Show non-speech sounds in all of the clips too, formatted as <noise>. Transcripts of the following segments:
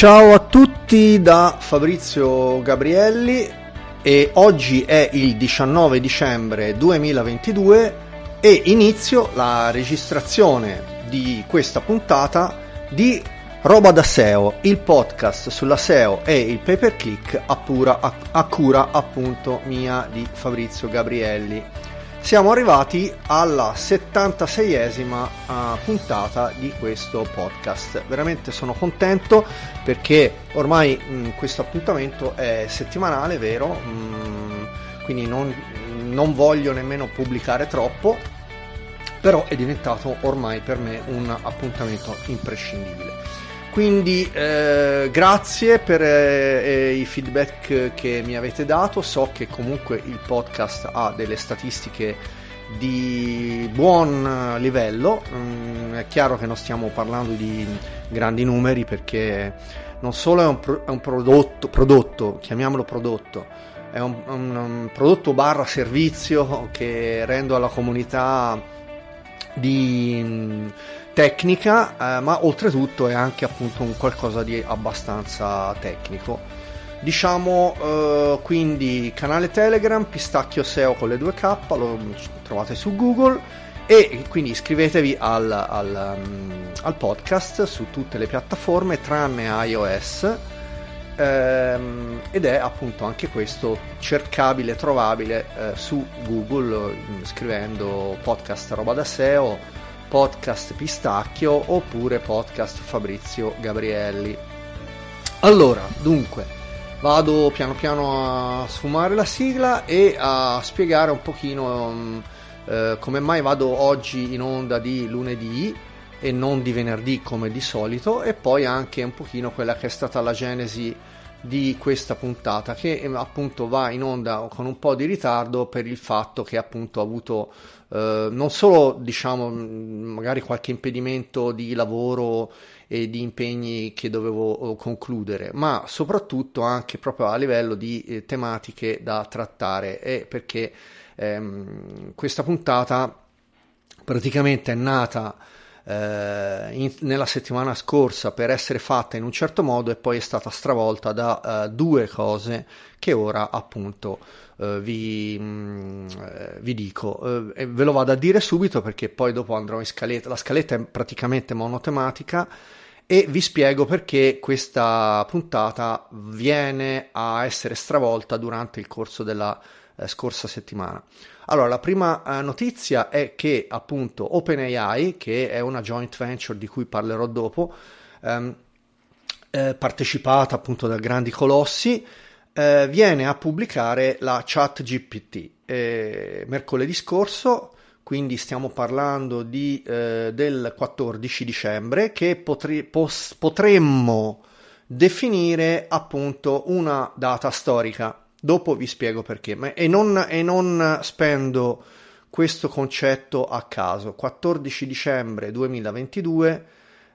Ciao a tutti da Fabrizio Gabrielli e oggi è il 19 dicembre 2022 e inizio la registrazione di questa puntata di Roba da SEO, il podcast sulla SEO e il pay per click a, pura, a, a cura appunto mia di Fabrizio Gabrielli. Siamo arrivati alla 76esima uh, puntata di questo podcast. Veramente sono contento perché ormai mh, mm, questo appuntamento è settimanale, vero? Mm, quindi non, non voglio nemmeno pubblicare troppo, però è diventato ormai per me un appuntamento imprescindibile. Quindi eh, grazie per eh, eh, i feedback che mi avete dato, so che comunque il podcast ha delle statistiche di buon livello, mm, è chiaro che non stiamo parlando di grandi numeri perché non solo è un, pro- è un prodotto, prodotto, chiamiamolo prodotto, è un, un, un prodotto barra servizio che rendo alla comunità di tecnica, eh, ma oltretutto è anche appunto un qualcosa di abbastanza tecnico. Diciamo eh, quindi canale Telegram, Pistacchio SEO con le 2K, lo trovate su Google e quindi iscrivetevi al, al, um, al podcast su tutte le piattaforme tranne iOS ehm, ed è appunto anche questo cercabile, trovabile eh, su Google scrivendo podcast roba da SEO podcast Pistacchio oppure podcast Fabrizio Gabrielli. Allora, dunque, vado piano piano a sfumare la sigla e a spiegare un pochino um, eh, come mai vado oggi in onda di lunedì e non di venerdì come di solito e poi anche un pochino quella che è stata la genesi di questa puntata che eh, appunto va in onda con un po' di ritardo per il fatto che appunto ho avuto eh, non solo diciamo magari qualche impedimento di lavoro e di impegni che dovevo eh, concludere ma soprattutto anche proprio a livello di eh, tematiche da trattare. E perché ehm, questa puntata praticamente è nata eh, in, nella settimana scorsa per essere fatta in un certo modo e poi è stata stravolta da uh, due cose che ora appunto uh, vi, mh, mm, vi, dico. Uh, e ve lo vado a dire subito perché poi dopo andrò in scaletta. La scaletta è praticamente monotematica e vi spiego perché questa puntata viene a essere stravolta durante il corso della eh, scorsa settimana. Allora, la prima eh, notizia è che appunto OpenAI, che è una joint venture di cui parlerò dopo, ehm, eh, partecipata appunto da grandi colossi, eh, viene a pubblicare la chat GPT. Eh, mercoledì scorso, quindi stiamo parlando di, eh, del 14 dicembre, che potri- pos- potremmo definire appunto una data storica Dopo vi spiego perché. Ma, e, non, e non spendo questo concetto a caso. 14 dicembre 2022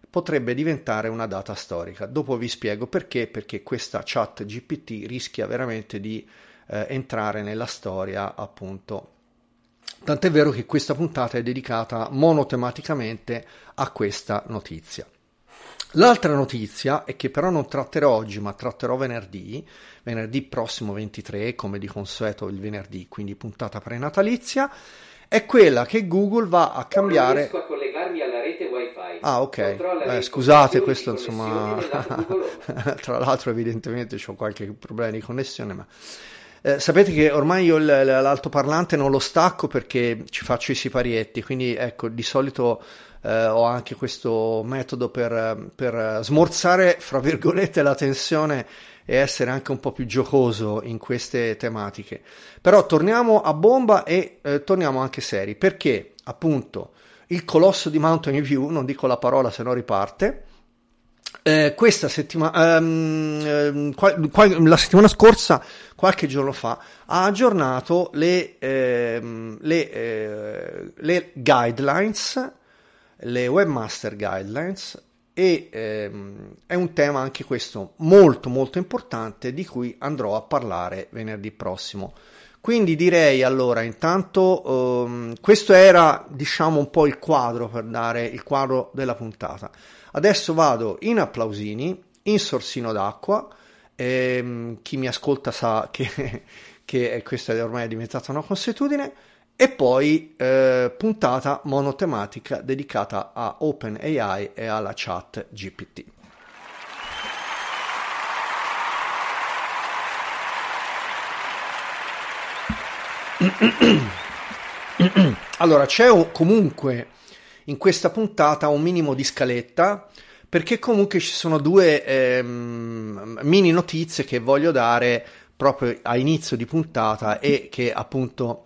potrebbe diventare una data storica. Dopo vi spiego perché, perché questa chat GPT rischia veramente di eh, entrare nella storia, appunto. Tant'è vero che questa puntata è dedicata monotematicamente a questa notizia. L'altra notizia è che però non tratterò oggi, ma tratterò venerdì, venerdì prossimo 23, come di consueto il venerdì, quindi puntata prenatalizia, è quella che Google va a cambiare... Non riesco a collegarmi alla rete wifi. Ah, ok. Eh, scusate, questo insomma... <laughs> Tra l'altro evidentemente ho qualche problema di connessione, ma... Eh, sapete che ormai io l'altoparlante non lo stacco perché ci faccio i siparietti, quindi ecco, di solito eh, ho anche questo metodo per, per smorzare, fra virgolette, la tensione e essere anche un po' più giocoso in queste tematiche. Però torniamo a bomba e eh, torniamo anche seri, perché appunto il colosso di Mountain View, non dico la parola se no riparte, eh, questa settimana, ehm, qual, qual, la settimana scorsa, qualche giorno fa, ha aggiornato le, ehm, le, eh, le guidelines le webmaster guidelines e ehm, è un tema anche questo molto molto importante di cui andrò a parlare venerdì prossimo. Quindi direi allora intanto ehm, questo era diciamo un po' il quadro per dare il quadro della puntata. Adesso vado in applausini in sorsino d'acqua. Ehm, chi mi ascolta sa che, <laughs> che questa ormai è diventata una consuetudine. E poi eh, puntata monotematica dedicata a OpenAI e alla chat GPT. <clears throat> Allora, c'è comunque in questa puntata un minimo di scaletta perché comunque ci sono due ehm, mini notizie che voglio dare proprio a inizio di puntata e che appunto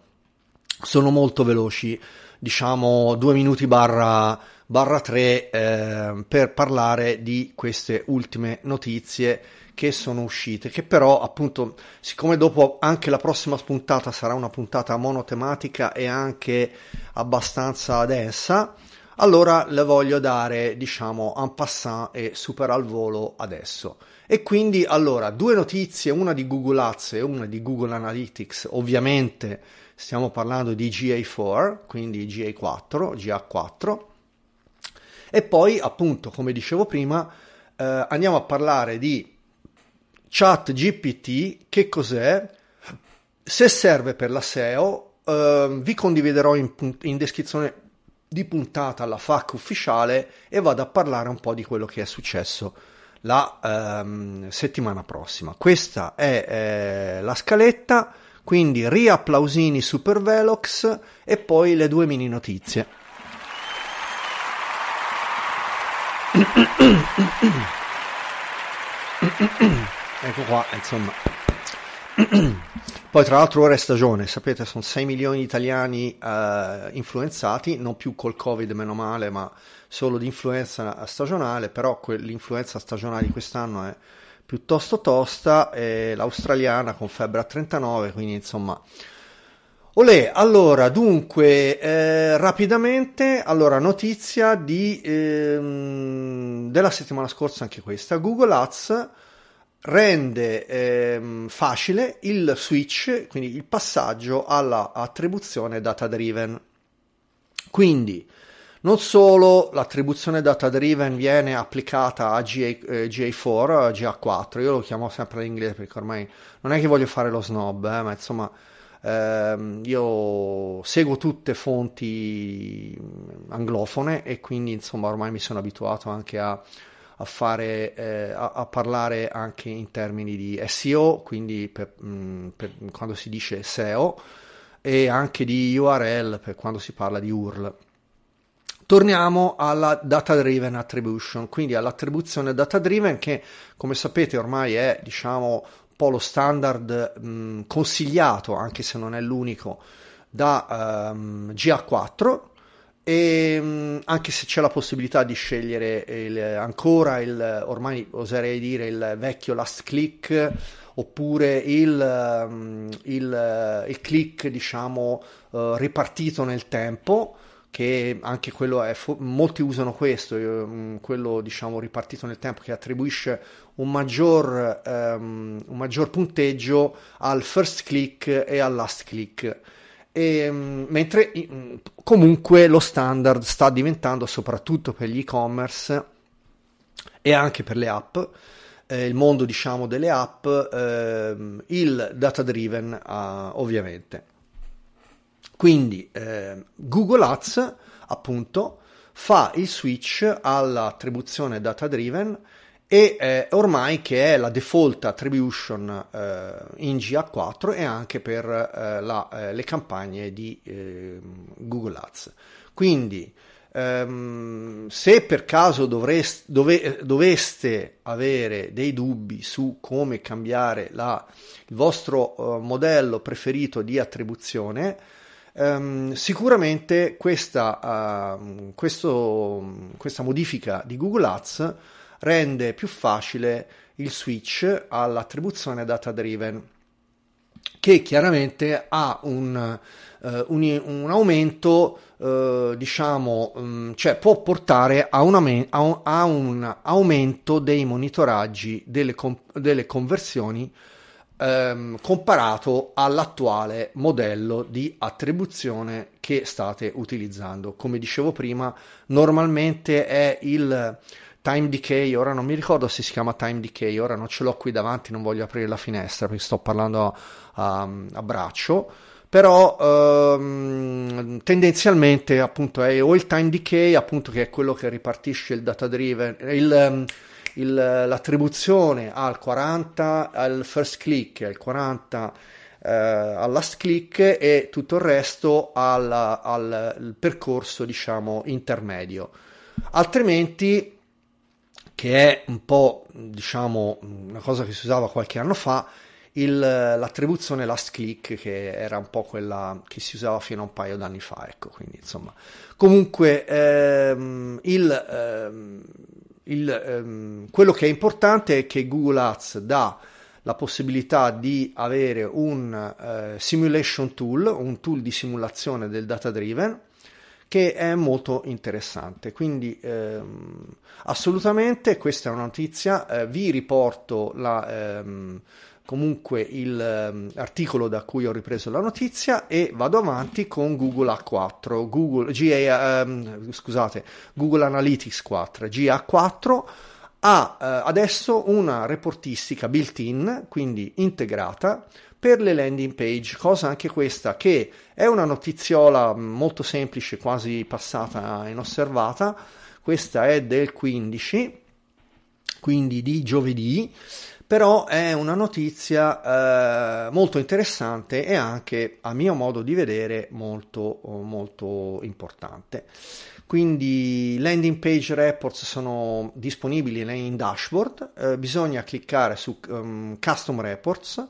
sono molto veloci, diciamo due minuti barra, barra tre eh, per parlare di queste ultime notizie che sono uscite, che però appunto, siccome dopo anche la prossima puntata sarà una puntata monotematica e anche abbastanza densa, allora le voglio dare, diciamo, en passant e super al volo adesso. E quindi, allora, due notizie, una di Google Ads e una di Google Analytics, ovviamente stiamo parlando di GA4, quindi GA4, GA4, e poi, appunto, come dicevo prima, eh, andiamo a parlare di Chat GPT, che cos'è, se serve per la SEO, eh, vi condividerò in, in descrizione di puntata alla FAC ufficiale e vado a parlare un po' di quello che è successo la ehm, settimana prossima. Questa è eh, la scaletta, quindi riapplausini super velox e poi le due mini notizie. <coughs> ecco qua, insomma. Poi tra l'altro ora è stagione, sapete, sono 6 milioni di italiani eh, influenzati, non più col Covid meno male, ma solo di influenza stagionale, però l'influenza stagionale di quest'anno è piuttosto tosta, e l'australiana con febbre a 39, quindi insomma... Olè, allora, dunque, eh, rapidamente, allora, notizia di, ehm, della settimana scorsa, anche questa, Google Ads rende ehm, facile il switch, quindi il passaggio all'attribuzione data driven. Quindi non solo l'attribuzione data driven viene applicata a GA, eh, GA4, GA4, io lo chiamo sempre in inglese perché ormai non è che voglio fare lo snob, eh, ma insomma ehm, io seguo tutte fonti anglofone e quindi insomma ormai mi sono abituato anche a a, fare, eh, a, a, parlare anche in termini di SEO, quindi per, mh, mm, per quando si dice SEO, e anche di URL per quando si parla di URL. Torniamo alla data driven attribution, quindi all'attribuzione data driven che come sapete ormai è diciamo un po' lo standard mh, consigliato, anche se non è l'unico, da um, GA4 e mm, anche se c'è la possibilità di scegliere il, ancora il ormai oserei dire il vecchio last click oppure il, il, il click diciamo uh, ripartito nel tempo che anche quello è molti usano questo mm, quello diciamo ripartito nel tempo che attribuisce un maggior, um, un maggior punteggio al first click e al last click. E, ehm, mentre mm, comunque lo standard sta diventando soprattutto per gli e-commerce e anche per le app eh, il mondo diciamo delle app eh, il data driven eh, ovviamente quindi eh, Google Ads appunto fa il switch all'attribuzione data driven e eh, ormai che è la default attribution eh, in GA4 e anche per eh, la, eh, le campagne di ehm, Google Ads. Quindi ehm, se per caso dovreste, dove, doveste avere dei dubbi su come cambiare la, il vostro uh, modello preferito di attribuzione, Um, sicuramente questa, uh, questo, questa modifica di Google Ads rende più facile il switch all'attribuzione data driven che chiaramente ha un, uh, un, un aumento uh, diciamo um, cioè può portare a un, a un, a un aumento dei monitoraggi delle, com- delle conversioni um, comparato all'attuale modello di attribuzione che state utilizzando. Come dicevo prima normalmente è il Time Decay, ora non mi ricordo se si chiama Time Decay, ora non ce l'ho qui davanti, non voglio aprire la finestra perché sto parlando a, a braccio, però ehm, tendenzialmente appunto è o il Time Decay, appunto che è quello che ripartisce il data driven, il, ehm, il, l'attribuzione al 40 al first click, al 40 eh, al last click e tutto il resto al, al, al percorso diciamo intermedio. Altrimenti che è un po' diciamo una cosa che si usava qualche anno fa il, l'attribuzione last click che era un po' quella che si usava fino a un paio d'anni fa ecco quindi insomma. Comunque ehm, il, ehm, il, ehm, quello che è importante è che Google Ads dà la possibilità di avere un uh, simulation tool, un tool di simulazione del data driven che è molto interessante. Quindi ehm, assolutamente questa è una notizia, eh, vi riporto la, ehm, comunque l'articolo ehm, da cui ho ripreso la notizia e vado avanti con Google A4, Google, GA, ehm, scusate, Google Analytics 4, GA4 ha eh, adesso una reportistica built-in, quindi integrata, per le landing page, cosa anche questa? Che è una notiziola molto semplice, quasi passata inosservata. Questa è del 15, quindi di giovedì, però è una notizia eh, molto interessante e anche, a mio modo di vedere, molto, molto importante. Quindi landing page reports sono disponibili in dashboard, eh, bisogna cliccare su um, custom reports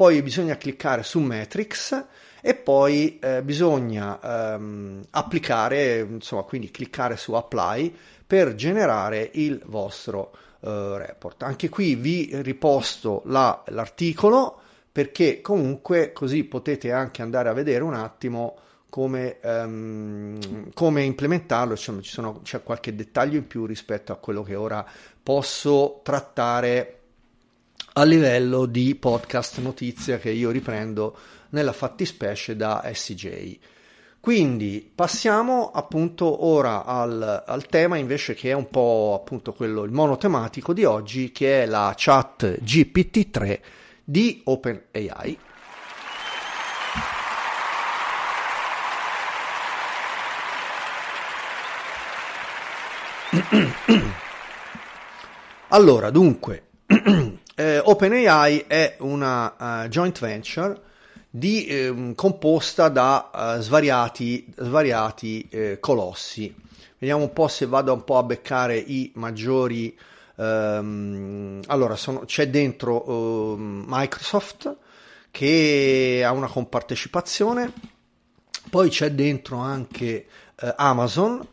poi bisogna cliccare su Matrix e poi eh, bisogna ehm, applicare, insomma, quindi cliccare su Apply per generare il vostro eh, report. Anche qui vi riposto la, l'articolo perché comunque così potete anche andare a vedere un attimo come, um, come implementarlo, cioè, sono, c'è qualche dettaglio in più rispetto a quello che ora posso trattare a livello di podcast notizia che io riprendo nella fattispecie da SJ. Quindi passiamo appunto ora al, al, tema invece che è un po' appunto quello, il monotematico di oggi che è la chat GPT-3 di OpenAI. <clears throat> Allora, dunque, <clears throat> eh, OpenAI è una uh, joint venture di, eh, composta da uh, svariati, svariati eh, colossi. Vediamo un po' se vado un po' a beccare i maggiori. Um, allora, sono, c'è dentro uh, Microsoft che ha una compartecipazione, poi c'è dentro anche uh, Amazon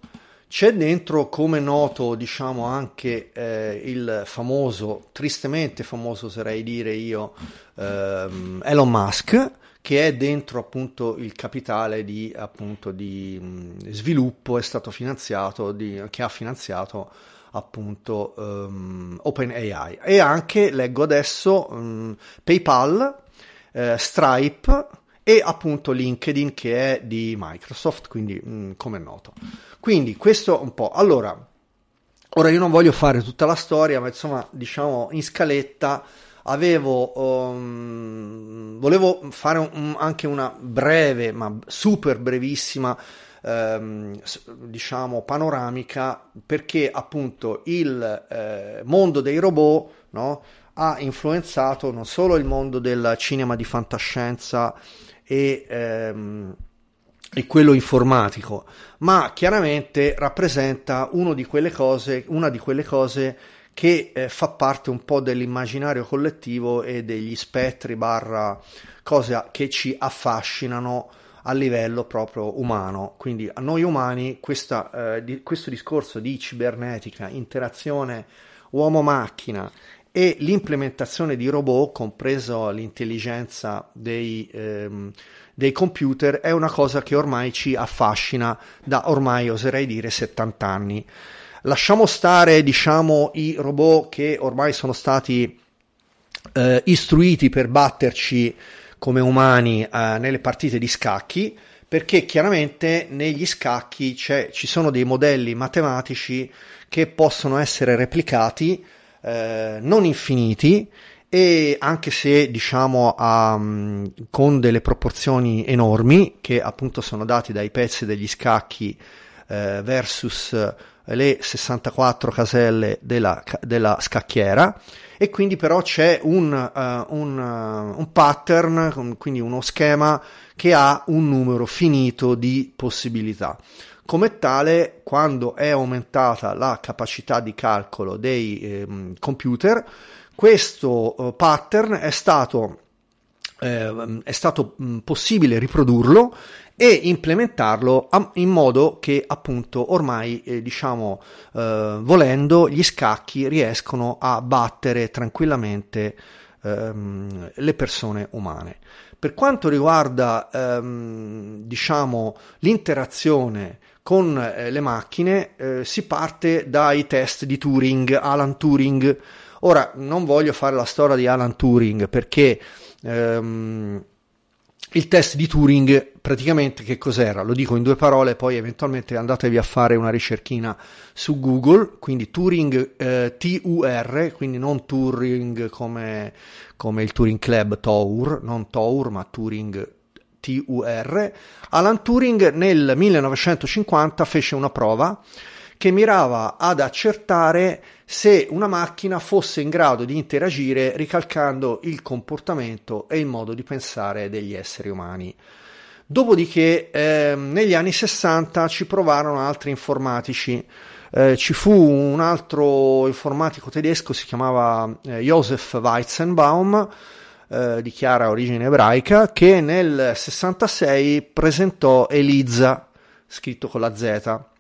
c'è dentro, come noto, diciamo anche eh, il famoso, tristemente famoso oserei dire io, ehm, Elon Musk, che è dentro appunto il capitale di, appunto, di mh, sviluppo, è stato finanziato, di, che ha finanziato appunto um, OpenAI. E anche, leggo adesso, um, PayPal, eh, Stripe e appunto LinkedIn che è di Microsoft, quindi mh, come è noto. Quindi questo un po'. Allora, ora io non voglio fare tutta la storia, ma insomma, diciamo in scaletta avevo um, volevo fare un, anche una breve, ma super brevissima ehm, diciamo panoramica perché appunto il eh, mondo dei robot no, ha influenzato non solo il mondo del cinema di fantascienza e ehm, e quello informatico, ma chiaramente rappresenta di cose, una di quelle cose che eh, fa parte un po' dell'immaginario collettivo e degli spettri barra cose che ci affascinano a livello proprio umano. Quindi a noi umani questa, eh, di, questo discorso di cibernetica, interazione uomo-macchina e l'implementazione di robot, compreso l'intelligenza dei, ehm, dei computer, è una cosa che ormai ci affascina da ormai oserei dire 70 anni. Lasciamo stare, diciamo, i robot che ormai sono stati eh, istruiti per batterci come umani eh, nelle partite di scacchi, perché chiaramente negli scacchi ci sono dei modelli matematici che possono essere replicati, eh, non infiniti, e anche se diciamo a, con delle proporzioni enormi che appunto sono dati dai pezzi degli scacchi eh, versus le 64 caselle della, della scacchiera e quindi però c'è un, uh, un, uh, un, pattern, quindi uno schema che ha un numero finito di possibilità. Come tale, quando è aumentata la capacità di calcolo dei eh, computer, questo uh, pattern è stato, eh, è stato mh, possibile riprodurlo e implementarlo in modo che appunto ormai eh, diciamo eh, volendo gli scacchi riescono a battere tranquillamente ehm, le persone umane. Per quanto riguarda ehm, diciamo l'interazione con eh, le macchine eh, si parte dai test di Turing, Alan Turing. Ora non voglio fare la storia di Alan Turing perché ehm, il test di Turing praticamente che cos'era? Lo dico in due parole, poi eventualmente andatevi a fare una ricerchina su Google, quindi Turing eh, TUR, quindi non Turing come, come il Turing Club Tour, non Tour, ma Turing TUR. Alan Turing nel 1950 fece una prova che mirava ad accertare se una macchina fosse in grado di interagire ricalcando il comportamento e il modo di pensare degli esseri umani. Dopodiché eh, negli anni 60 ci provarono altri informatici. Eh, ci fu un altro informatico tedesco, si chiamava eh, Joseph Weizenbaum, eh, di chiara origine ebraica, che nel 66 presentò Eliza, scritto con la Z,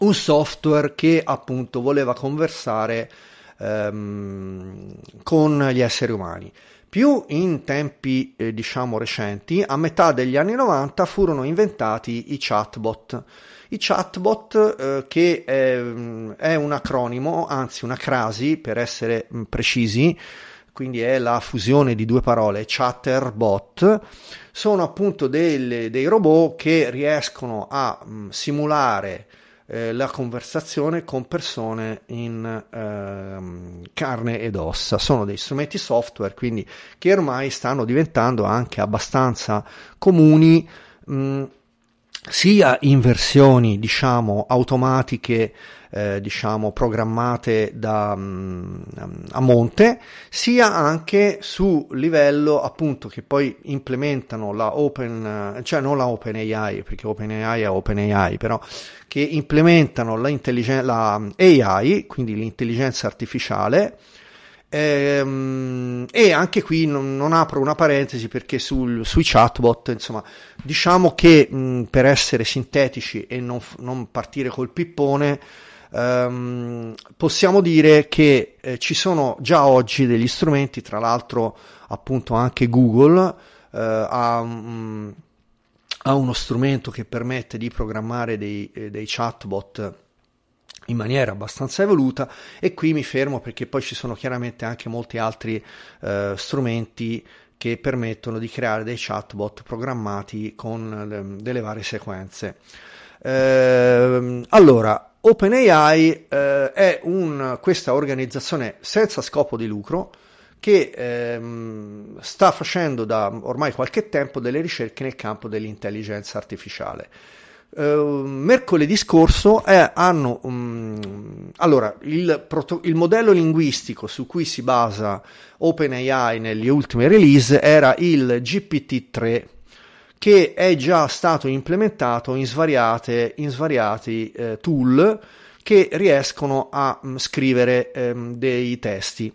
un software che appunto voleva conversare ehm, con gli esseri umani. Più in tempi eh, diciamo recenti, a metà degli anni 90 furono inventati i chatbot. I chatbot eh, che è, è, un acronimo, anzi una crasi per essere mh, precisi, quindi è la fusione di due parole, chatterbot, sono appunto delle, dei robot che riescono a mh, simulare eh, la conversazione con persone in eh, carne ed ossa. Sono dei strumenti software, quindi che ormai stanno diventando anche abbastanza comuni. Mh, sia in versioni diciamo automatiche eh, diciamo programmate da, um, a monte sia anche su livello appunto che poi implementano la open cioè non la open AI perché open AI è open AI però che implementano la, la AI quindi l'intelligenza artificiale Ehm, e anche qui non, non, apro una parentesi perché sul, sui chatbot, insomma, diciamo che mh, per essere sintetici e non, non partire col pippone, ehm, possiamo dire che eh, ci sono già oggi degli strumenti, tra l'altro, appunto, anche Google eh, ha. Mh, ha uno strumento che permette di programmare dei, eh, dei chatbot in maniera abbastanza evoluta e qui mi fermo perché poi ci sono chiaramente anche molti altri eh, strumenti che permettono di creare dei chatbot programmati con eh, delle varie sequenze. Eh, allora, OpenAI eh, è un, questa organizzazione senza scopo di lucro che ehm, sta facendo da ormai qualche tempo delle ricerche nel campo dell'intelligenza artificiale. Uh, mercoledì scorso eh, hanno um, allora il, proto- il, modello linguistico su cui si basa OpenAI nelle ultime release era il GPT-3 che è già stato implementato in, svariate, in svariati eh, tool che riescono a um, scrivere um, dei testi.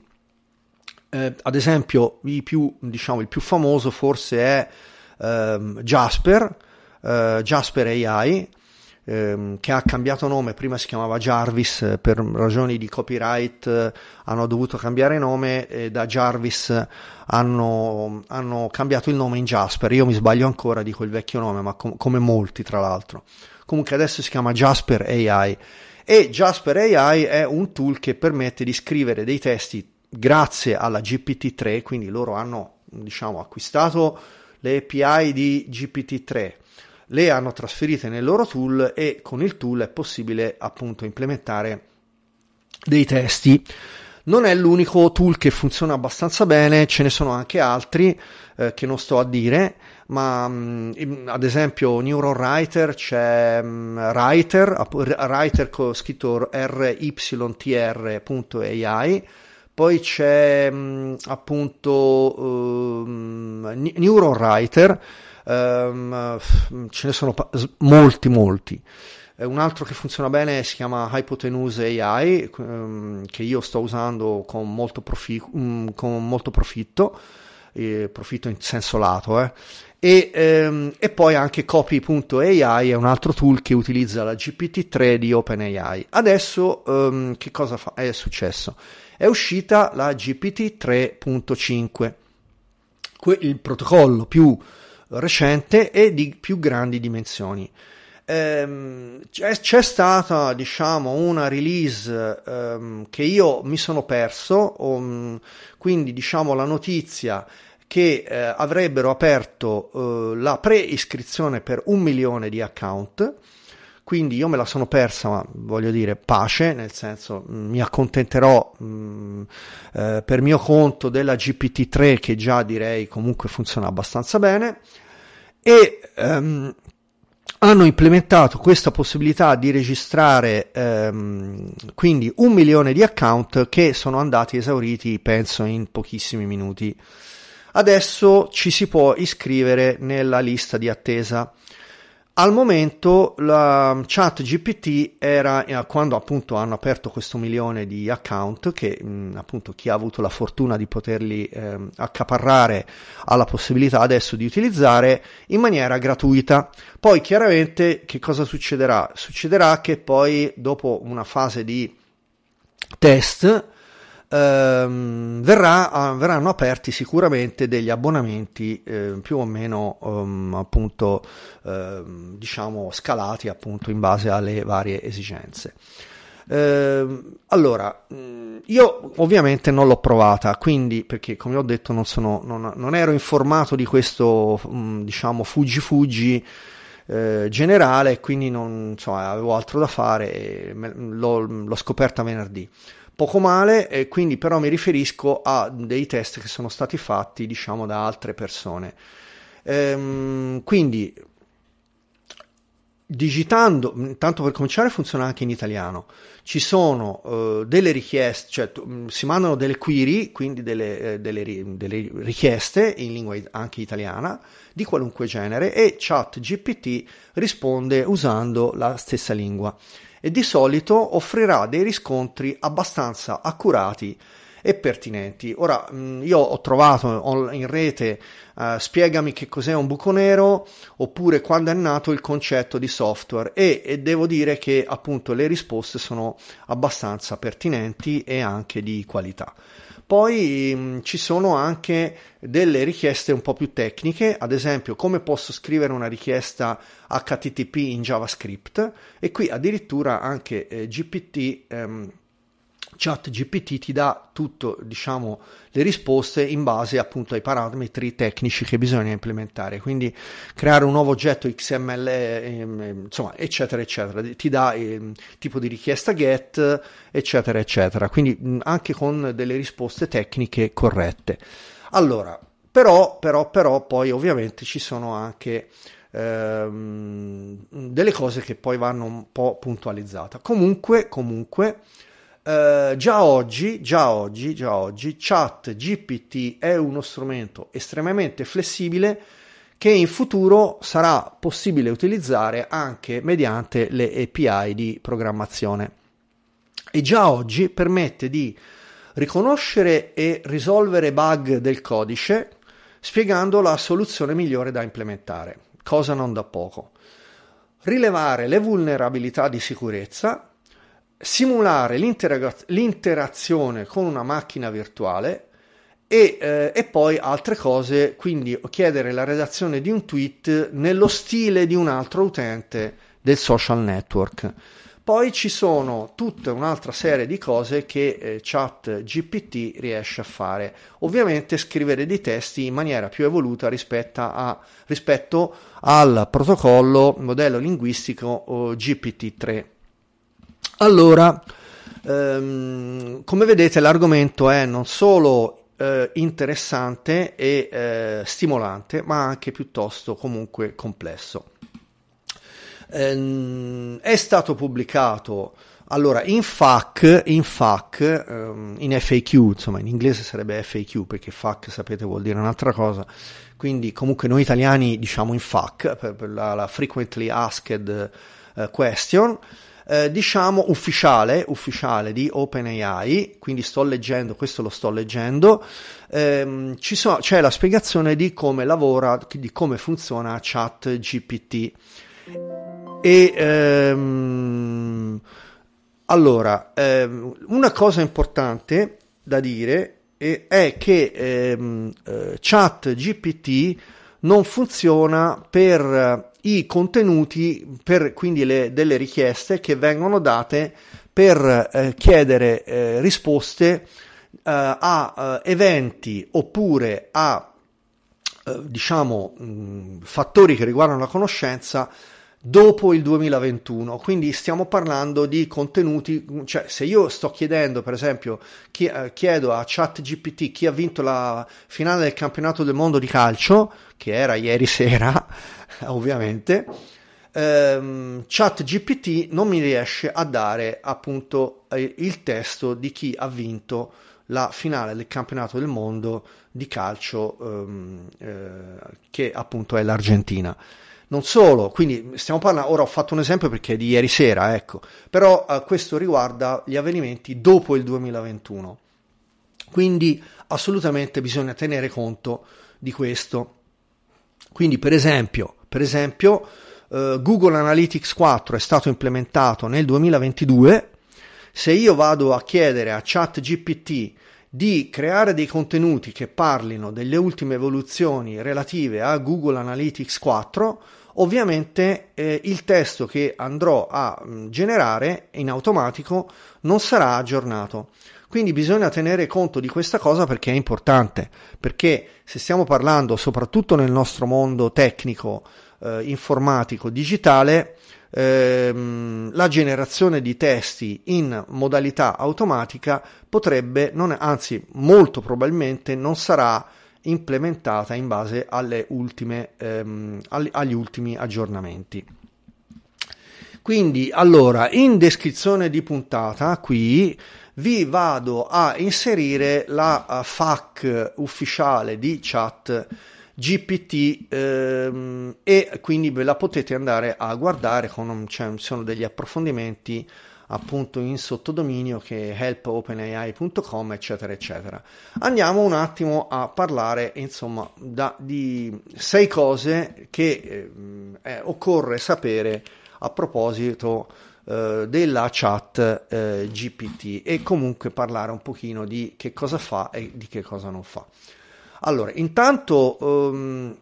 Eh, ad esempio, più, diciamo, il più famoso forse è Jasper, uh, Jasper AI, ehm, che ha cambiato nome, prima si chiamava Jarvis, eh, per ragioni di copyright eh, hanno dovuto cambiare nome e da Jarvis hanno, hanno, cambiato il nome in Jasper, io mi sbaglio ancora, dico il vecchio nome, ma com- come molti tra l'altro. Comunque adesso si chiama Jasper AI e Jasper AI è un tool che permette di scrivere dei testi grazie alla GPT-3, quindi loro hanno diciamo acquistato le API di GPT-3 le hanno trasferite nel loro tool e con il tool è possibile appunto implementare dei testi. Non è l'unico tool che funziona abbastanza bene, ce ne sono anche altri eh, che non sto a dire, ma mh, mm, ad esempio NeuroWriter c'è mh, mm, Writer, Writer con scritto rytr.ai, poi c'è mh, mm, appunto um, NeuroWriter, um, ce ne sono pa- molti molti. Un altro che funziona bene si chiama Hypotenuse AI, um, che io sto usando con molto, profi- um, con molto profitto, eh, profitto in senso lato, eh. E, ehm, e, poi anche copy.ai è un altro tool che utilizza la GPT-3 di OpenAI. Adesso um, che cosa fa- è successo? È uscita la GPT 3.5, que- il protocollo più recente e di più grandi dimensioni. Ehm, c'è, c'è, stata diciamo una release ehm, che io mi sono perso um, quindi diciamo la notizia che eh, avrebbero aperto eh, la pre-iscrizione per un milione di account. Quindi io me la sono persa, ma voglio dire pace, nel senso mm, mi accontenterò mh, mm, eh, per mio conto della GPT-3 che già direi comunque funziona abbastanza bene e ehm, hanno implementato questa possibilità di registrare ehm, quindi un milione di account che sono andati esauriti penso in pochissimi minuti. Adesso ci si può iscrivere nella lista di attesa. Al momento la chat GPT era eh, quando appunto hanno aperto questo milione di account che mh, appunto chi ha avuto la fortuna di poterli eh, accaparrare ha la possibilità adesso di utilizzare in maniera gratuita. Poi chiaramente che cosa succederà? Succederà che poi dopo una fase di test ehm, verrà, verranno aperti sicuramente degli abbonamenti eh, più o meno um, appunto eh, diciamo scalati appunto in base alle varie esigenze. Eh, allora, io ovviamente non l'ho provata, quindi perché come ho detto non, sono, non, non ero informato di questo diciamo fuggi fuggi eh, generale, quindi non insomma, avevo altro da fare e l'ho, l'ho scoperta venerdì poco male, e quindi però mi riferisco a dei test che sono stati fatti, diciamo, da altre persone. Ehm, quindi digitando, tanto per cominciare funziona anche in italiano, ci sono uh, delle richieste, cioè t- si mandano delle query, quindi delle, eh, delle, delle, richieste in lingua anche italiana di qualunque genere e ChatGPT risponde usando la stessa lingua e di solito offrirà dei riscontri abbastanza accurati e pertinenti. Ora, io ho trovato in rete uh, spiegami che cos'è un buco nero oppure quando è nato il concetto di software e, e devo dire che appunto le risposte sono abbastanza pertinenti e anche di qualità. Poi mh, ci sono anche delle richieste un po' più tecniche, ad esempio come posso scrivere una richiesta HTTP in JavaScript? E qui addirittura anche eh, GPT ehm, chat GPT ti dà tutto, diciamo, le risposte in base appunto ai parametri tecnici che bisogna implementare. Quindi creare un nuovo oggetto XML, ehm, insomma, eccetera, eccetera. Ti dà ehm, tipo di richiesta get, eccetera, eccetera. Quindi anche con delle risposte tecniche corrette. Allora, però, però, però, poi ovviamente ci sono anche ehm, delle cose che poi vanno un po' puntualizzate. Comunque, comunque Uh, già oggi, già oggi, già oggi, Chat GPT è uno strumento estremamente flessibile che in futuro sarà possibile utilizzare anche mediante le API di programmazione. E già oggi permette di riconoscere e risolvere bug del codice spiegando la soluzione migliore da implementare, cosa non da poco. Rilevare le vulnerabilità di sicurezza simulare l'interazione con una macchina virtuale e, eh, e, poi altre cose, quindi chiedere la redazione di un tweet nello stile di un altro utente del social network. Poi ci sono tutta un'altra serie di cose che eh, Chat GPT riesce a fare. Ovviamente scrivere dei testi in maniera più evoluta rispetto, a, rispetto al protocollo modello linguistico GPT-3. Allora, Ehm, come vedete l'argomento è non solo eh, interessante e eh, stimolante, ma anche piuttosto comunque complesso. Ehm, è stato pubblicato allora in FAQ, in, FAQ um, in FAQ, insomma in inglese sarebbe FAQ perché FAQ sapete vuol dire un'altra cosa, quindi comunque noi italiani diciamo in FAQ, per, per la, la, Frequently Asked uh, Question, eh, diciamo ufficiale, ufficiale di OpenAI, quindi sto leggendo, questo lo sto leggendo, ehm, so, c'è la spiegazione di come lavora, di come funziona ChatGPT. E ehm, allora, ehm, una cosa importante da dire è che ehm, eh, ChatGPT non funziona per i contenuti, per quindi le, delle richieste che vengono date per eh, chiedere eh, risposte eh, a eh, eventi oppure a eh, diciamo mh, fattori che riguardano la conoscenza dopo il 2021. Quindi stiamo parlando di contenuti, cioè se io sto chiedendo, per esempio, eh, chiedo a ChatGPT chi ha vinto la finale del campionato del mondo di calcio, che era ieri sera, <laughs> ovviamente, ehm, ChatGPT non mi riesce a dare appunto eh, il testo di chi ha vinto la finale del campionato del mondo di calcio ehm, eh, che appunto è l'Argentina. Non solo, quindi stiamo parlando, ora ho fatto un esempio perché è di ieri sera, ecco, però eh, questo riguarda gli avvenimenti dopo il 2021. Quindi assolutamente bisogna tenere conto di questo. Quindi per esempio, per esempio eh, Google Analytics 4 è stato implementato nel 2022, se io vado a chiedere a ChatGPT di creare dei contenuti che parlino delle ultime evoluzioni relative a Google Analytics 4, ovviamente eh, il testo che andrò a mm, generare in automatico non sarà aggiornato. Quindi bisogna tenere conto di questa cosa perché è importante, perché se stiamo parlando soprattutto nel nostro mondo tecnico, eh, informatico, digitale, ehm, la generazione di testi in modalità automatica potrebbe, non, anzi molto probabilmente non sarà implementata in base ultime, ehm, agli, ultimi aggiornamenti. Quindi, allora, in descrizione di puntata qui vi vado a inserire la uh, FAQ ufficiale di chat GPT ehm, e quindi ve la potete andare a guardare con cioè, sono degli approfondimenti appunto in sottodominio che helpopenai.com eccetera eccetera. Andiamo un attimo a parlare insomma da, di sei cose che eh, eh, occorre sapere a proposito eh, della chat eh, GPT e comunque parlare un pochino di che cosa fa e di che cosa non fa allora intanto um,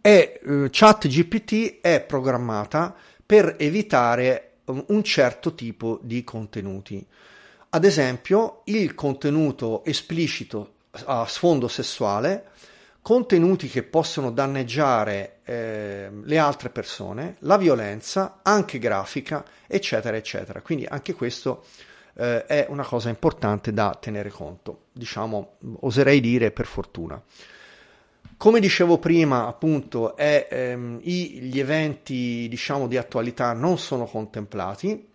è, uh, chat GPT è programmata per evitare un certo tipo di contenuti. Ad esempio, il contenuto esplicito a sfondo sessuale, contenuti che possono danneggiare eh, le altre persone, la violenza, anche grafica, eccetera, eccetera. Quindi anche questo eh, è una cosa importante da tenere conto, diciamo, oserei dire per fortuna. Come dicevo prima, appunto, è, ehm, i, gli eventi diciamo, di attualità non sono contemplati.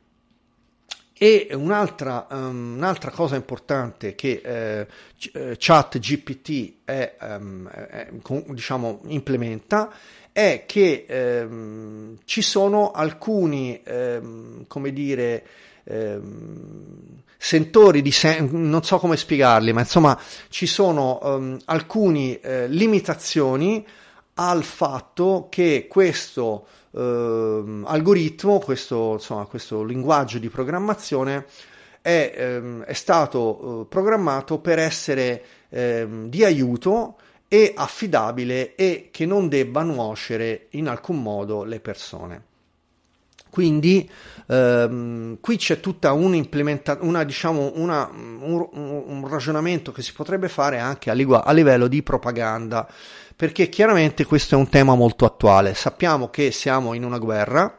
E un'altra, um, un'altra cosa importante che eh, eh Chat GPT è, um, è, diciamo, implementa è che um, ci sono alcuni, come dire, sentori di sen- non so come spiegarli, ma insomma ci sono um, alcune eh, limitazioni al fatto che questo eh, algoritmo, questo, insomma, questo linguaggio di programmazione è, ehm, è stato eh, programmato per essere ehm, di aiuto e affidabile e che non debba nuocere in alcun modo le persone. Quindi ehm, qui c'è tutta una, diciamo, una, un, un, ragionamento che si potrebbe fare anche a, ligu- a livello di propaganda, perché chiaramente questo è un tema molto attuale. Sappiamo che siamo in una guerra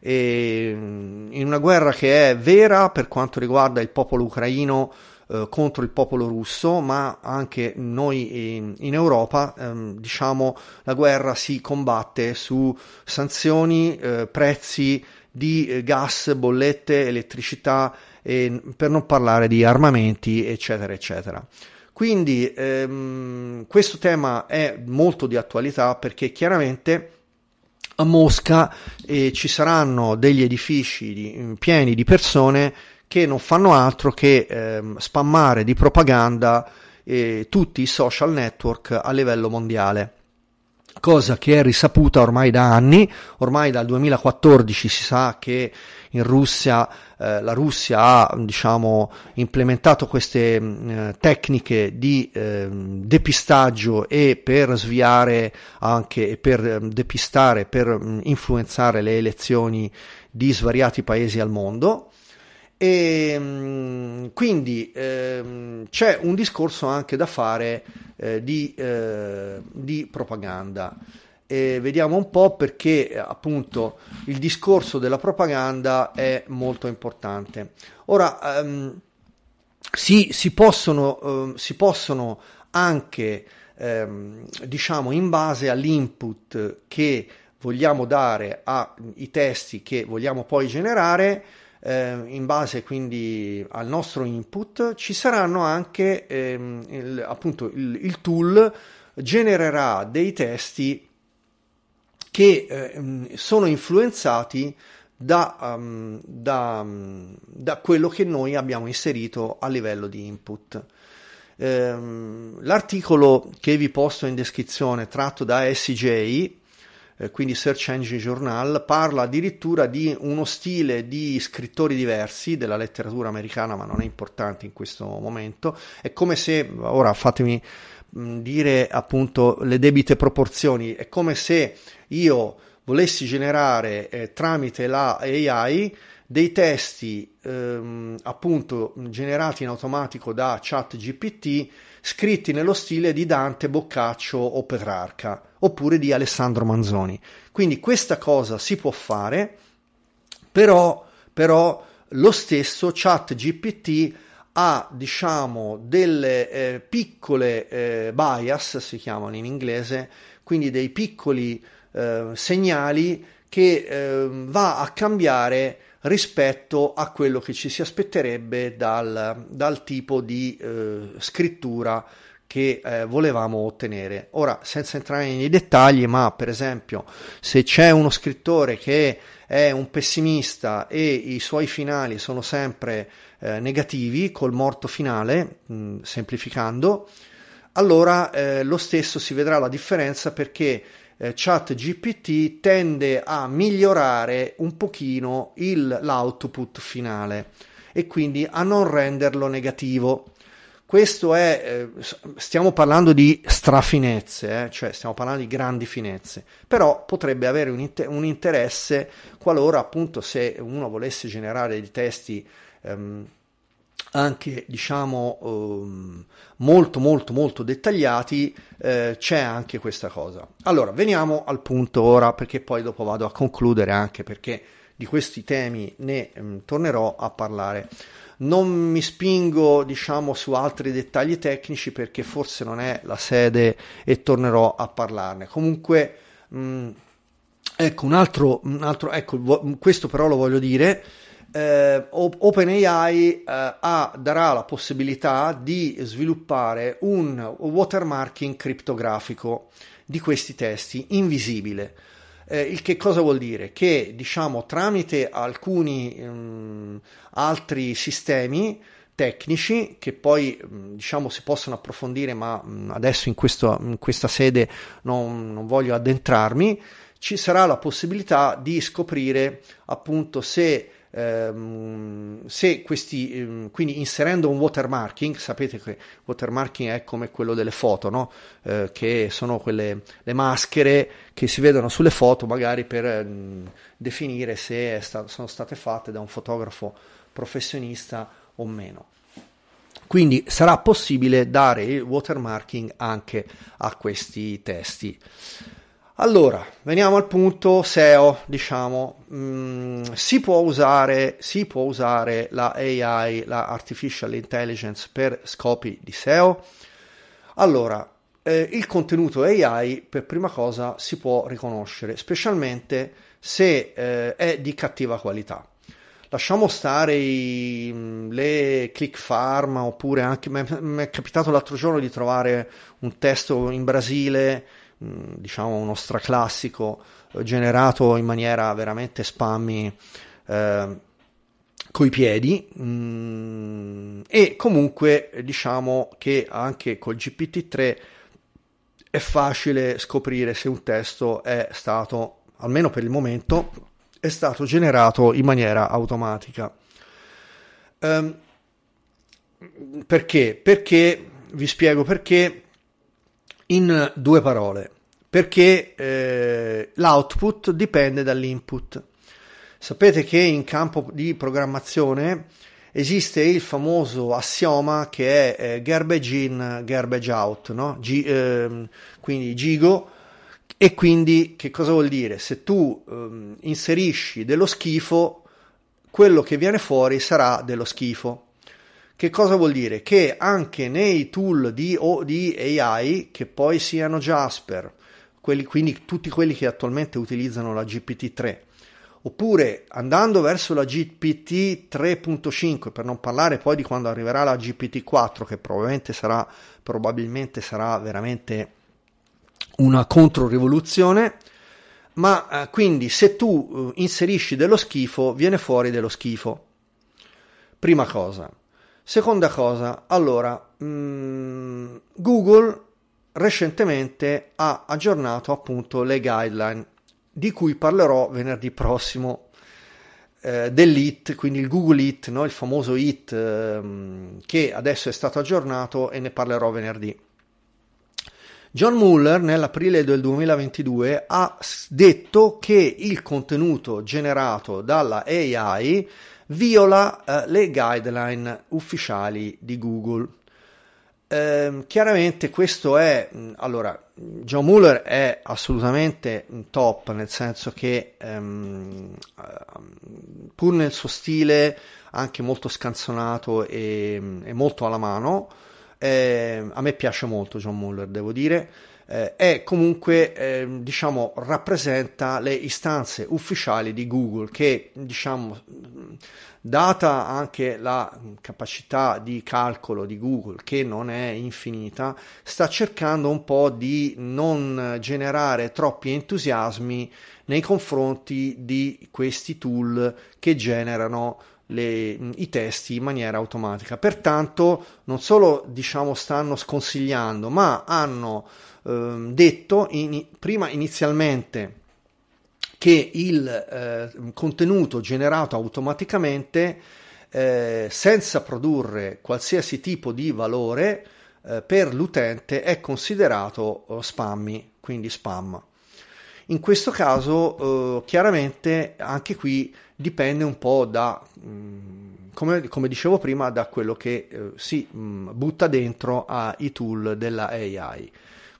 e, in una guerra che è vera per quanto riguarda il popolo ucraino eh, contro il popolo russo, ma anche noi in, in Europa, ehm, diciamo, la guerra si combatte su sanzioni, eh, prezzi di gas, bollette, elettricità, e, per non parlare di armamenti, eccetera, eccetera. Quindi ehm, questo tema è molto di attualità perché chiaramente a Mosca eh, ci saranno degli edifici di, pieni di persone che non fanno altro che ehm, spammare di propaganda eh, tutti i social network a livello mondiale cosa che è risaputa ormai da anni, ormai dal 2014 si sa che in Russia eh, la Russia ha diciamo, implementato queste eh, tecniche di eh, depistaggio e per sviare anche per ehm, depistare, per mh, influenzare le elezioni di svariati paesi al mondo. E quindi ehm, c'è un discorso anche da fare eh, di, eh, di, propaganda. E vediamo un po' perché appunto il discorso della propaganda è molto importante. Ora ehm, si, si, possono, ehm, si possono anche ehm, diciamo in base all'input che vogliamo dare ai testi che vogliamo poi generare eh, in base quindi al nostro input, ci saranno anche ehm, il, appunto il, il, tool genererà dei testi che eh, sono influenzati da, um, da, um, da, quello che noi abbiamo inserito a livello di input. Ehm, l'articolo che vi posto in descrizione tratto da SJ eh, quindi Search Engine Journal, parla addirittura di uno stile di scrittori diversi della letteratura americana, ma non è importante in questo momento. È come se, ora fatemi mm, dire appunto le debite proporzioni, è come se io volessi generare eh, tramite la AI dei testi ehm, appunto generati in automatico da ChatGPT scritti nello stile di Dante, Boccaccio o Petrarca oppure di Alessandro Manzoni. Quindi questa cosa si può fare, però, però lo stesso chat GPT ha diciamo delle eh, piccole eh, bias, si chiamano in inglese, quindi dei piccoli eh, segnali che ehm, va a cambiare rispetto a quello che ci si aspetterebbe dal, dal tipo di eh, scrittura che eh, volevamo ottenere. Ora, senza entrare nei dettagli, ma per esempio, se c'è uno scrittore che è un pessimista e i suoi finali sono sempre eh, negativi, col morto finale, mh, semplificando, allora eh, lo stesso si vedrà la differenza perché eh, ChatGPT tende a migliorare un pochino il, l'output finale e quindi a non renderlo negativo. Questo è, eh, stiamo parlando di strafinezze, eh, cioè stiamo parlando di grandi finezze, però potrebbe avere un, inter- un interesse qualora appunto se uno volesse generare dei testi ehm, anche diciamo um, molto molto molto dettagliati eh, c'è anche questa cosa allora veniamo al punto ora perché poi dopo vado a concludere anche perché di questi temi ne um, tornerò a parlare non mi spingo, diciamo, su altri dettagli tecnici perché forse non è la sede e tornerò a parlarne. Comunque, mm, ecco, un altro, un altro ecco, questo però lo voglio dire. Eh, OpenAI eh, darà la possibilità di sviluppare un watermarking criptografico di questi testi invisibile. Eh, il che cosa vuol dire? Che diciamo tramite alcuni um, altri sistemi tecnici che poi diciamo si possono approfondire ma adesso in, questo, in questa sede non, non voglio addentrarmi ci sarà la possibilità di scoprire appunto se ehm, se questi, ehm, quindi inserendo un watermarking, sapete che watermarking è come quello delle foto, no? eh, che sono quelle le maschere che si vedono sulle foto magari per ehm, definire se sta- sono state fatte da un fotografo professionista o meno. Quindi sarà possibile dare il watermarking anche a questi testi. Allora, veniamo al punto SEO, diciamo, mm, si, può usare, si può usare la AI, la Artificial Intelligence, per scopi di SEO? Allora, eh, il contenuto AI per prima cosa si può riconoscere, specialmente se eh, è di cattiva qualità. Lasciamo stare i, mm, le click farm oppure anche mi è capitato l'altro giorno di trovare un testo in Brasile Diciamo uno straclassico eh, generato in maniera veramente spammy eh, coi piedi e comunque diciamo che anche col GPT-3 è facile scoprire se un testo è stato almeno per il momento è stato generato in maniera automatica um, perché? perché vi spiego perché in due parole, perché eh, l'output dipende dall'input. Sapete che in campo di programmazione esiste il famoso assioma che è eh, garbage in, garbage out, no? G, eh, quindi gigo, e quindi che cosa vuol dire? Se tu eh, inserisci dello schifo, quello che viene fuori sarà dello schifo. Che cosa vuol dire? Che anche nei tool di, o di AI, che poi siano Jasper, quelli, quindi tutti quelli che attualmente utilizzano la GPT-3, oppure andando verso la GPT 3.5 per non parlare poi di quando arriverà la GPT 4 che probabilmente sarà, probabilmente sarà veramente una controrivoluzione. Ma eh, quindi se tu eh, inserisci dello schifo viene fuori dello schifo. Prima cosa Seconda cosa, allora, mh, mm, Google recentemente ha aggiornato appunto le guideline di cui parlerò venerdì prossimo eh, dell'IT, quindi il Google IT, no? il famoso IT eh, che adesso è stato aggiornato e ne parlerò venerdì. John Muller nell'aprile del 2022 ha detto che il contenuto generato dalla AI viola eh, le guideline ufficiali di Google. Eh, chiaramente questo è, mm, allora, John Muller è assolutamente top, nel senso che ehm, ehm, pur nel suo stile anche molto scanzonato e, e molto alla mano, eh, a me piace molto John Muller, devo dire, eh, è comunque eh, diciamo rappresenta le istanze ufficiali di Google che diciamo data anche la capacità di calcolo di Google che non è infinita sta cercando un po' di non generare troppi entusiasmi nei confronti di questi tool che generano le, i testi in maniera automatica. Pertanto, non solo diciamo stanno sconsigliando, ma hanno eh, detto in, prima inizialmente che il eh, contenuto generato automaticamente eh, senza produrre qualsiasi tipo di valore eh, per l'utente è considerato eh, spammy, quindi spam. In questo caso eh, chiaramente anche qui dipende un po' da, mh, mm, come, come, dicevo prima, da quello che eh, si mh, mm, butta dentro ai tool della AI.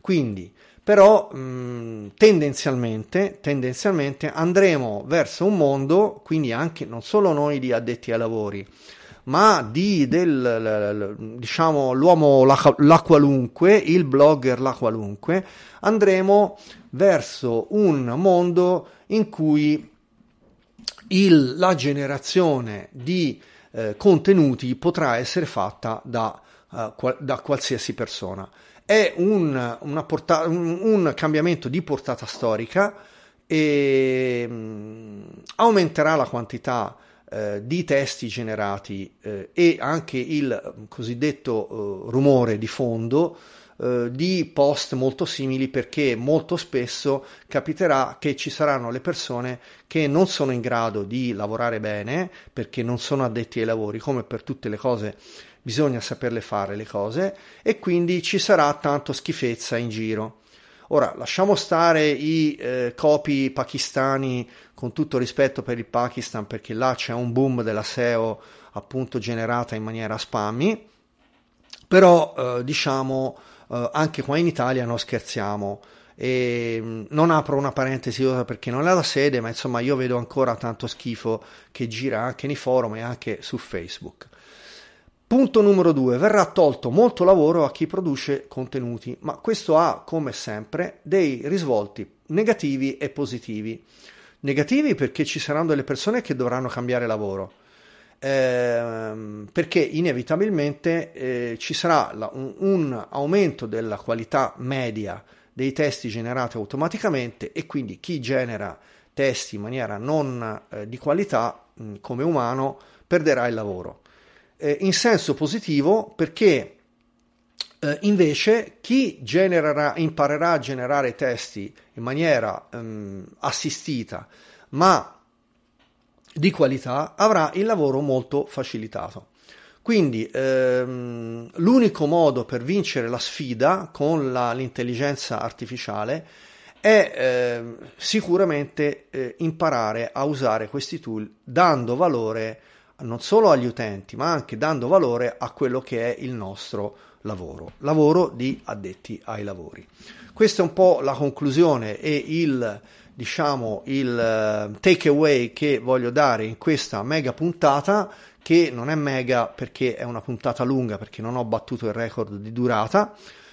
Quindi, però, mh, mm, tendenzialmente, tendenzialmente andremo verso un mondo, quindi anche non solo noi di addetti ai lavori, ma di del, diciamo l'uomo la, la, qualunque, il blogger la qualunque, andremo verso un mondo in cui il, la generazione di eh, contenuti potrà essere fatta da, uh, da qualsiasi persona. È un, porta- un, un cambiamento di portata storica e um, aumenterà la quantità eh, di testi generati eh, e anche il cosiddetto eh, rumore di fondo eh, di post molto simili perché molto spesso capiterà che ci saranno le persone che non sono in grado di lavorare bene perché non sono addetti ai lavori come per tutte le cose bisogna saperle fare le cose e quindi ci sarà tanto schifezza in giro. Ora, lasciamo stare i eh, copi pakistani con tutto rispetto per il Pakistan, perché là c'è un boom della SEO appunto generata in maniera spammy, però eh, diciamo eh, anche qua in Italia non scherziamo. E non apro una parentesi perché non è la sede, ma insomma io vedo ancora tanto schifo che gira anche nei forum e anche su Facebook. Punto numero due, verrà tolto molto lavoro a chi produce contenuti, ma questo ha, come sempre, dei risvolti negativi e positivi. Negativi perché ci saranno delle persone che dovranno cambiare lavoro, ehm, perché inevitabilmente eh, ci sarà la, un, un aumento della qualità media dei testi generati automaticamente e quindi chi genera testi in maniera non eh, di qualità mh, come umano perderà il lavoro. Eh, in senso positivo perché eh, invece chi genererà, imparerà a generare testi in maniera mh, assistita ma di qualità avrà il lavoro molto facilitato. Quindi ehm, l'unico modo per vincere la sfida con la, l'intelligenza artificiale è eh, sicuramente eh, imparare a usare questi tool dando valore non solo agli utenti, ma anche dando valore a quello che è il nostro lavoro, lavoro di addetti ai lavori. Questa è un po' la conclusione e il diciamo il uh, takeaway che voglio dare in questa mega puntata che non è mega perché è una puntata lunga perché non ho battuto il record di durata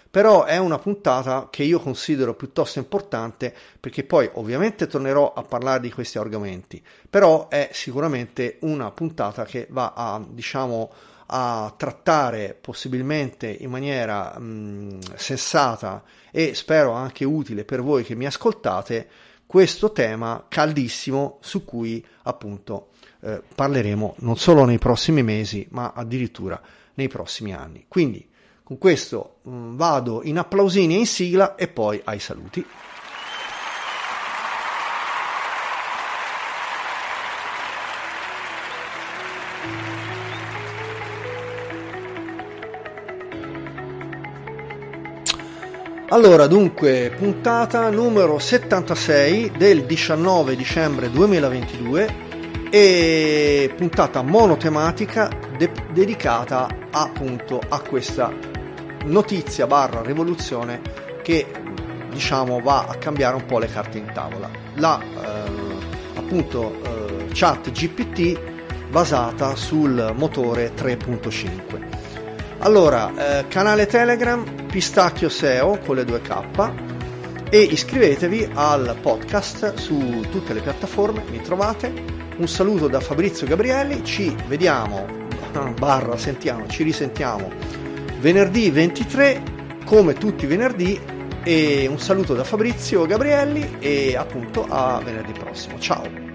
però è una puntata che io considero piuttosto importante perché poi ovviamente tornerò a parlare di questi argomenti però è sicuramente una puntata che va a diciamo a trattare possibilmente in maniera mh, sensata e spero anche utile per voi che mi ascoltate questo tema caldissimo su cui appunto eh, parleremo non solo nei prossimi mesi ma addirittura nei prossimi anni. Quindi con questo mh, vado in applausini e in sigla e poi ai saluti. Allora, dunque, puntata numero 76 del 19 dicembre 2022 e puntata monotematica de- dedicata appunto a questa notizia barra rivoluzione che diciamo va a cambiare un po' le carte in tavola. La eh, appunto eh, chat GPT basata sul motore 3.5. Allora, eh, canale Telegram Pistacchio SEO con le due K e iscrivetevi al podcast su tutte le piattaforme, mi trovate. Un saluto da Fabrizio Gabrielli, ci vediamo, <laughs> barra sentiamo, ci risentiamo venerdì 23 come tutti i venerdì e un saluto da Fabrizio Gabrielli e appunto a venerdì prossimo. Ciao!